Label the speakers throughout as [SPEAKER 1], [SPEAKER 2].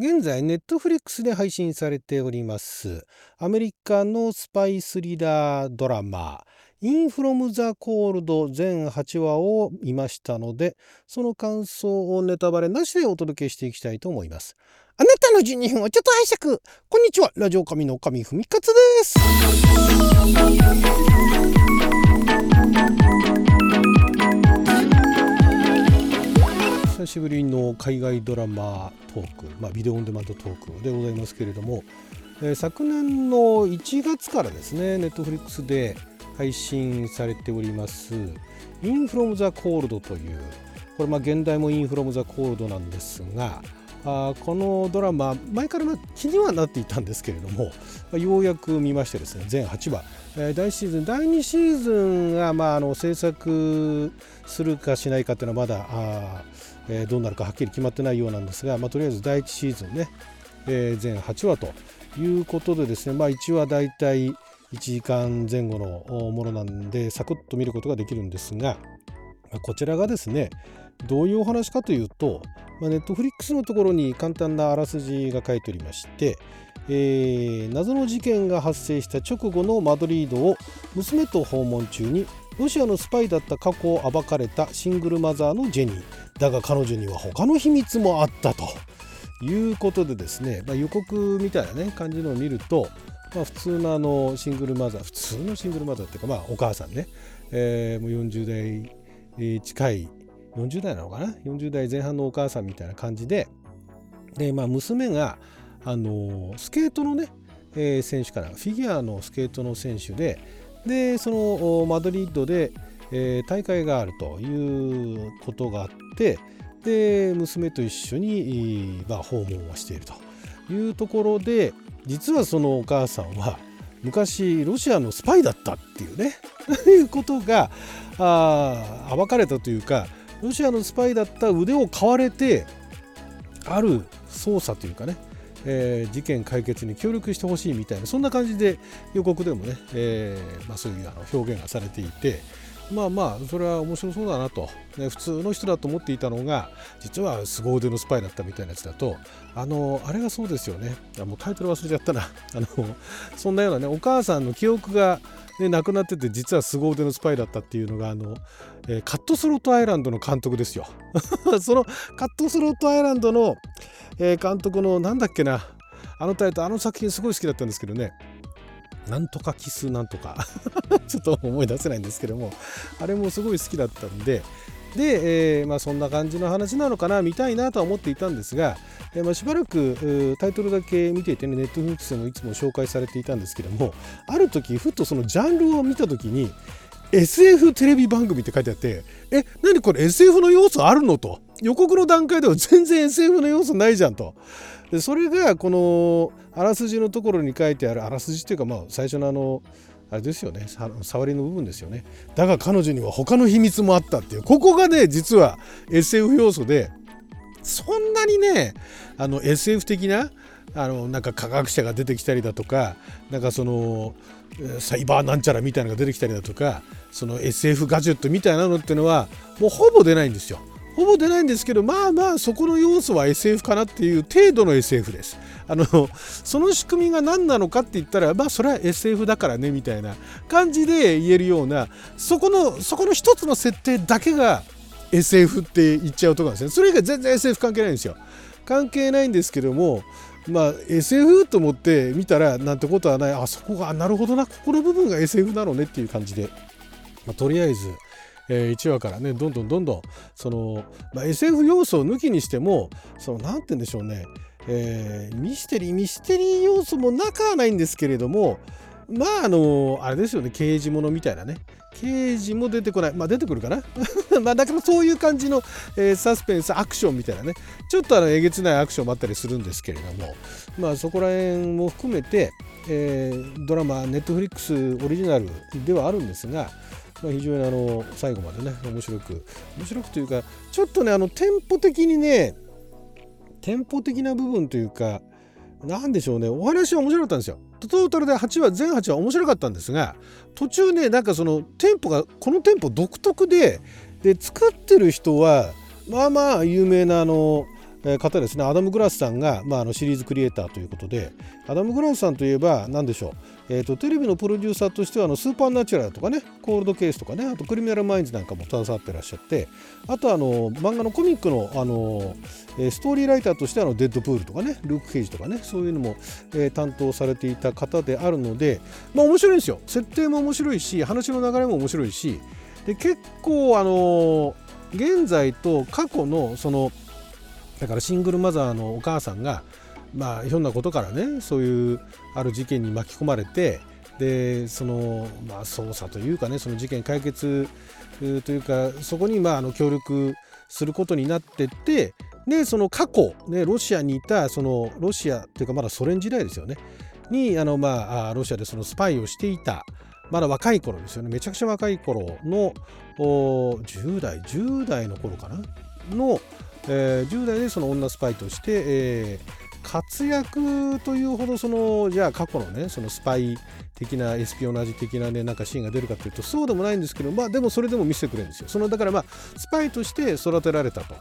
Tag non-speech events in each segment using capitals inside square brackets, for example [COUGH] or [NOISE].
[SPEAKER 1] 現在、ネットフリックスで配信されております、アメリカのスパイスリラードラマ、インフロム・ザ・コールド全8話を見ましたので、その感想をネタバレなしでお届けしていきたいと思います。あなたの12分をちょっと拝借。こんにちは。ラジオ神の神ふみかつです。しぶりの海外ドラマトーク、まあ、ビデオオンデマンドトークでございますけれども、えー、昨年の1月からですねネットフリックスで配信されております「インフロム・ザ・コールド」というこれ現代も「インフロム・ザ・コールド」なんですがあこのドラマ前から気にはなっていたんですけれどもようやく見ましてですね全8話、第1シーズン第2シーズンが、まあ、あの制作するかしないかというのはまだあえ、どうなるかはっきり決まってないようなんですが、まあ、とりあえず第1シーズンね、えー、全8話ということでですね、まあ、1話だいたい1時間前後のものなんでサクッと見ることができるんですが、ま、こちらがですねどういうお話かというと、まあ、ネットフリックスのところに簡単なあらすじが書いておりまして、えー、謎の事件が発生した直後のマドリードを娘と訪問中にロシアのスパイだった過去を暴かれたシングルマザーのジェニー。だが彼女には他の秘密もあったということでですね、まあ、予告みたいな、ね、感じのを見ると、まあ、普通のあのシングルマザー普通のシングルマザーっていうか、まあ、お母さんね、えー、もう40代近い40代なのかな？40代前半のお母さんみたいな感じでで、まあ、娘があのスケートのね、えー、選手からフィギュアのスケートの選手ででそのマドリッドで、えー、大会があるということがあってで娘と一緒に、まあ、訪問をしているというところで実はそのお母さんは昔ロシアのスパイだったっていうね [LAUGHS] いうことがあ暴かれたというかロシアのスパイだった腕を買われてある捜査というかねえー、事件解決に協力してほしいみたいなそんな感じで予告でもね、えーまあ、そういうあの表現がされていてまあまあそれは面白そうだなと、ね、普通の人だと思っていたのが実は凄腕のスパイだったみたいなやつだとあのあれがそうですよね。もうタイトル忘れちゃったな。[LAUGHS] あのそんなようなねお母さんの記憶がね、亡くなってて実は凄腕のスパイだったっていうのがあの、えー、カットスロットアイランドの監督ですよ。[LAUGHS] そのカットスロットアイランドの、えー、監督のなんだっけな。あのタイトルあの作品すごい好きだったんですけどね。なんとかキスなんとか。[LAUGHS] ょっと思い出せないんですけどもあれもすごい好きだったんでで、えー、まあ、そんな感じの話なのかな見たいなとは思っていたんですが、えー、まあ、しばらくタイトルだけ見ていてねネットフリックスでもいつも紹介されていたんですけどもある時ふっとそのジャンルを見た時に SF テレビ番組って書いてあってえ何これ SF の要素あるのと。予告の段階では全然 SF の要素ないじゃんと。でそれがこのあらすじのところに書いてあるあらすじっていうかまあ最初のあのあれですよね。触りの部分ですよね。だが彼女には他の秘密もあったっていう。ここがね実は SF 要素でそんなにねあの SF 的なあのなんか科学者が出てきたりだとかなんかそのサイバーなんちゃらみたいなのが出てきたりだとかその SF ガジェットみたいなのっていうのはもうほぼ出ないんですよ。ほぼ出ないんですけどまあまあそこの要素は SF かなっていう程度の SF です。あのその仕組みが何なのかって言ったらまあそれは SF だからねみたいな感じで言えるようなそこのそこの一つの設定だけが SF って言っちゃうところなんですね。それ以外全然 SF 関係ないんですよ。関係ないんですけどもまあ SF と思って見たらなんてことはないあそこがなるほどなここの部分が SF なのねっていう感じで、まあ、とりあえずえー、1話からねどんどんどんどんその、まあ、SF 要素を抜きにしてもその何て言うんでしょうね、えー、ミステリーミステリー要素もなくはないんですけれどもまああのあれですよね刑事物みたいなね刑事も出てこないまあ出てくるかな？[LAUGHS] まあだからそういう感じの、えー、サスペンスアクションみたいなねちょっとあのえげつないアクションもあったりするんですけれどもまあそこら辺も含めて、えー、ドラマネットフリックスオリジナルではあるんですがまあ、非常にあの最後までね面白く面白くというかちょっとねあのテンポ的にねテンポ的な部分というか何でしょうねお話は面白かったんですよ。トータルで8話全8話面白かったんですが途中ねなんかそのテンポがこのテンポ独特でで作ってる人はまあまあ有名なあの方ですねアダム・グラスさんが、まあ、あのシリーズクリエイターということでアダム・グラスさんといえば何でしょう、えーと、テレビのプロデューサーとしてはあのスーパーナチュラルとかねコールドケースとかねあとクリミナル・マインズなんかも携わってらっしゃってあとあの漫画のコミックのあの、えストーリーライターとしてはのデッドプールとかねルーク・ケージとかねそういうのも、えー、担当されていた方であるのでまあ面白いんですよ。設定も面白いし話の流れも面白いしで結構あの現在と過去のそのだからシングルマザーのお母さんがまあひょんなことからねそういうある事件に巻き込まれてでそのまあ捜査というかねその事件解決というかそこにまああの協力することになってってでその過去、ね、ロシアにいたそのロシアというかまだソ連時代ですよね。にあのまあロシアでそのスパイをしていたまだ若い頃ですよね。めちゃくちゃ若い頃の10代10代の頃かな？のえー、10代でその女スパイとして、えー、活躍というほどそのじゃあ過去のねそのスパイ的なエスピオナージ的なねなんかシーンが出るかというとそうでもないんですけどまあでもそれでも見せてくれるんですよ。そのだからまあスパイとして育てられたと。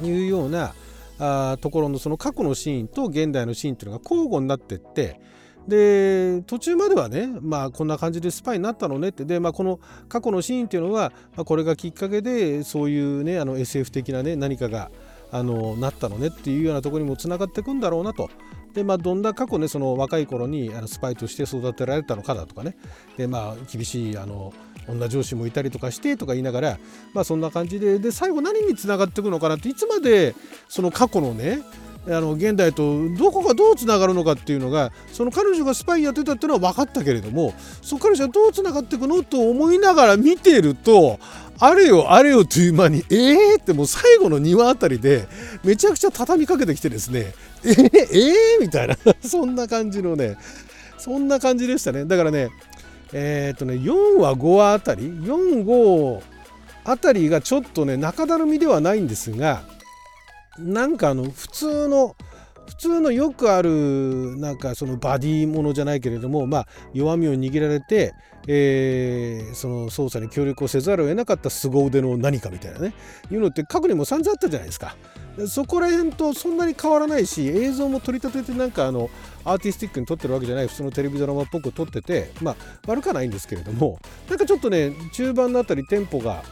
[SPEAKER 1] いうようなあところのその過去のシーンと現代のシーンというのが交互になってってで途中まではねまあこんな感じでスパイになったのねって。でまあこの過去のシーンっていうのは、まあ、これがきっかけでそういうねあの SF 的なね何かがあのなったのねっていうようなところにもつながっていくんだろうなと。でまあ、どんな過去ねその若い頃にあのスパイとして育てられたのかだとかね。でまあ厳しいあの女上司もいたりとかしてとか言いながらまあそんな感じで。で最後何につながっていくのかなっていつまでその過去のねあの現代とどこがどうつながるのかっていうのがその彼女がスパイやってたっていうのは分かったけれどもその彼女はどうつながっていくのと思いながら見てるとあれよあれよという間にえーってもう最後の2話あたりでめちゃくちゃ畳みかけてきてですねえー、えー、みたいな [LAUGHS] そんな感じのねそんな感じでしたね。だからねえー、っとね4話5話あたり45あたりがちょっとね中だるみではないんですがなんかあの普通の普通のよくあるなんかそのバディものじゃないけれどもまあ弱みを握られて、え、その捜査に協力をせざるを得なかった凄腕の何かみたいなね。いうのって過去にも散々あったじゃないですか。そこら辺とそんなに変わらないし映像も取り立ててなんかあのアーティスティックに撮ってるわけじゃない普通のテレビドラマっぽく撮っててまあ悪くはないんですけれども [LAUGHS] なんかちょっとね中盤のあたりテンポが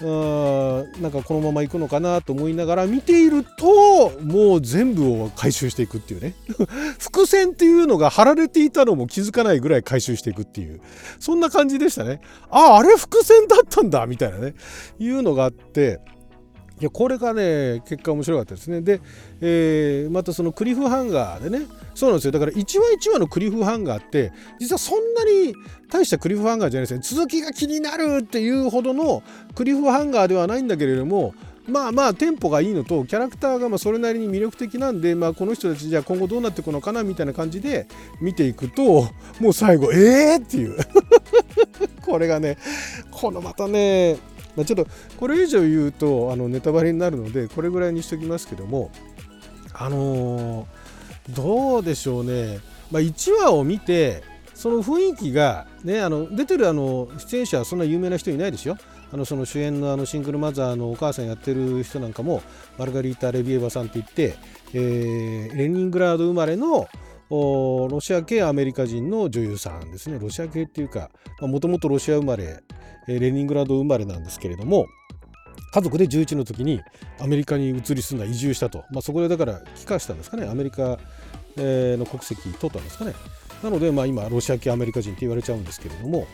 [SPEAKER 1] なんかこのまま行くのかなと思いながら見ているともう全部を回収していくっていうね。[LAUGHS] 伏線っていうのが貼られていたのも気づかないぐらい回収していくっていうそんな感じでしたね。あああれ伏線だったんだみたいなね。いうのがあっていやこれがね結果面白かったですね。で、えー、またそのクリフハンガーでね。そうなんですよ。だから1話1話のクリフハンガーって実はそんなに大したクリフハンガーじゃないですね。続きが気になるっていうほどのクリフハンガーではないんだけれどもまあまあテンポがいいのとキャラクターがまそれなりに魅力的なんで、まあ、この人たちじゃあ今後どうなっていくのかなみたいな感じで見ていくともう最後えーっていう。[LAUGHS] これがねこのまたねまあ、ちょっとこれ以上言うとあのネタバレになるのでこれぐらいにしときますけどもあのー、どうでしょうね、まあ、1話を見てその雰囲気が、ね、あの出てるあの出演者はそんな有名な人いないですよ。あのその主演のあのシングルマザーのお母さんやってる人なんかもマルガリータ・レビエバさんって言って、えー、レニングラード生まれのロシア系アメリカ人の女優さんですね。ロシア系っていうかもともとロシア生まれレニングラード生まれなんですけれども家族で11の時にアメリカに移り住んだ移住したと、まあ、そこでだから帰化したんですかね。アメリカの国籍取ったんですかね。なので、まあ、今ロシア系アメリカ人って言われちゃうんですけれども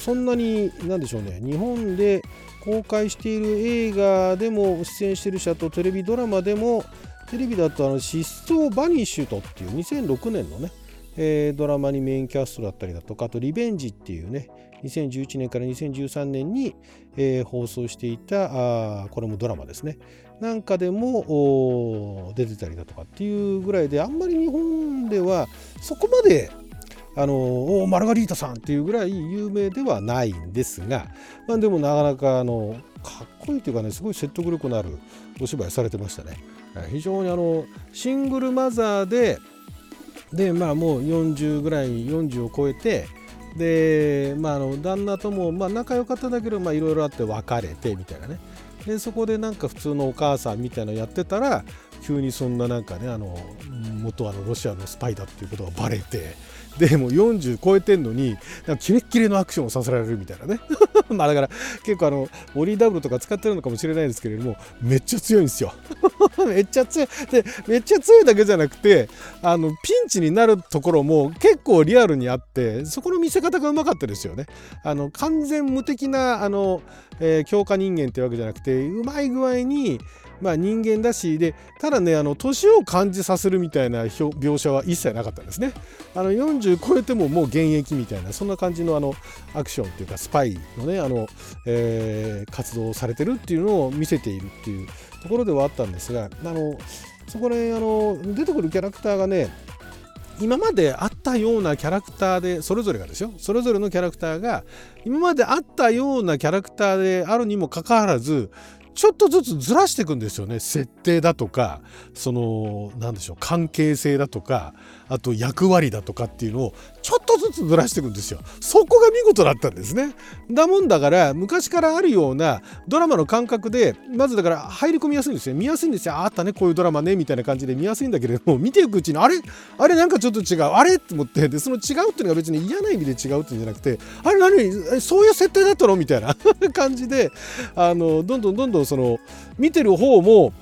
[SPEAKER 1] そんなに何でしょうね。日本で公開している映画でも出演している者とテレビドラマでもテレビだとあの失踪バニッシュトっていう2006年のね、えー、ドラマにメインキャストだったりだとかあとリベンジっていうね2011年から2013年に、えー、放送していたあこれもドラマですねなんかでも出てたりだとかっていうぐらいであんまり日本ではそこまであのおマルガリータさんっていうぐらい有名ではないんですが、まあ、でもなかなかあのかっこいいというかねすごい説得力のあるお芝居されてましたね。非常にあのシングルマザーででまあもう40ぐらい40を超えてでまああの旦那ともまあ仲良かっただけどいろいろあって別れてみたいなね。でそこでなんか普通のお母さんみたいなのやってたら急にそんななんかねあの元あのロシアのスパイだっていうことがバレてでもう40超えてんのになんかキレッキレのアクションをさせられるみたいなね。[LAUGHS] まあだから結構あのボディーダブルとか使ってるのかもしれないですけれどもめっちゃ強いんですよ。[LAUGHS] めっちゃ強い。でめっちゃ強いだけじゃなくてあのピンチになるところも結構リアルにあってそこの見せ方がうまかったですよね。あの完全無敵なあの、えー、強化人間ってわけじゃなくてうまい具合にまあ、人間だしでただねあの年を感じさせるみたいな描写は一切なかったんですね。あの40超えてももう現役みたいなそんな感じのあのアクションっていうかスパイのねあの、えー、活動をされてるっていうのを見せているっていうところではあったんですがあのそこであの出てくるキャラクターがね今まであったようなキャラクターでそれぞれがですよ。それぞれのキャラクターが今まであったようなキャラクターであるにもかかわらずちょっとずつずらしていくんですよね。設定だとかその何でしょう関係性だとかあと役割だとかっていうのをちょっとずつずらしていくんですよ。そこが見事だったんですね。だもんだから昔からあるようなドラマの感覚でまずだから入り込みやすいんですよ。見やすいんですよ。あったねこういうドラマねみたいな感じで見やすいんだけれども見ていくうちにあれ？あれなんかちょっと違う。あれ？って思ってでその違うっていうのが別に嫌な意味で違うっていうんじゃなくてあれ何？そういう設定だったの？みたいな [LAUGHS] 感じであのどんどんどんどんその見てる方も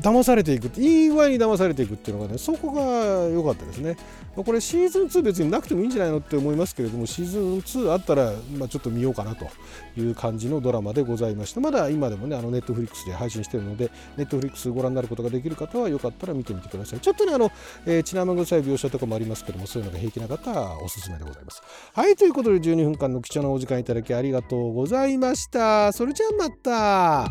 [SPEAKER 1] 騙されていくいい具合に騙されていくっていうのがねそこが良かったですね。これシーズン2別になくてもいいんじゃないのって思いますけれどもシーズン2あったら、まあ、ちょっと見ようかなという感じのドラマでございましてまだ今でもねあのネットフリックスで配信してるのでネットフリックスご覧になることができる方はよかったら見てみてください。ちょっとねあの、えー、血生臭い描写とかもありますけどもそういうのが平気な方はおすすめでございます。はいということで12分間の貴重なお時間いただきありがとうございました。それじゃあまた。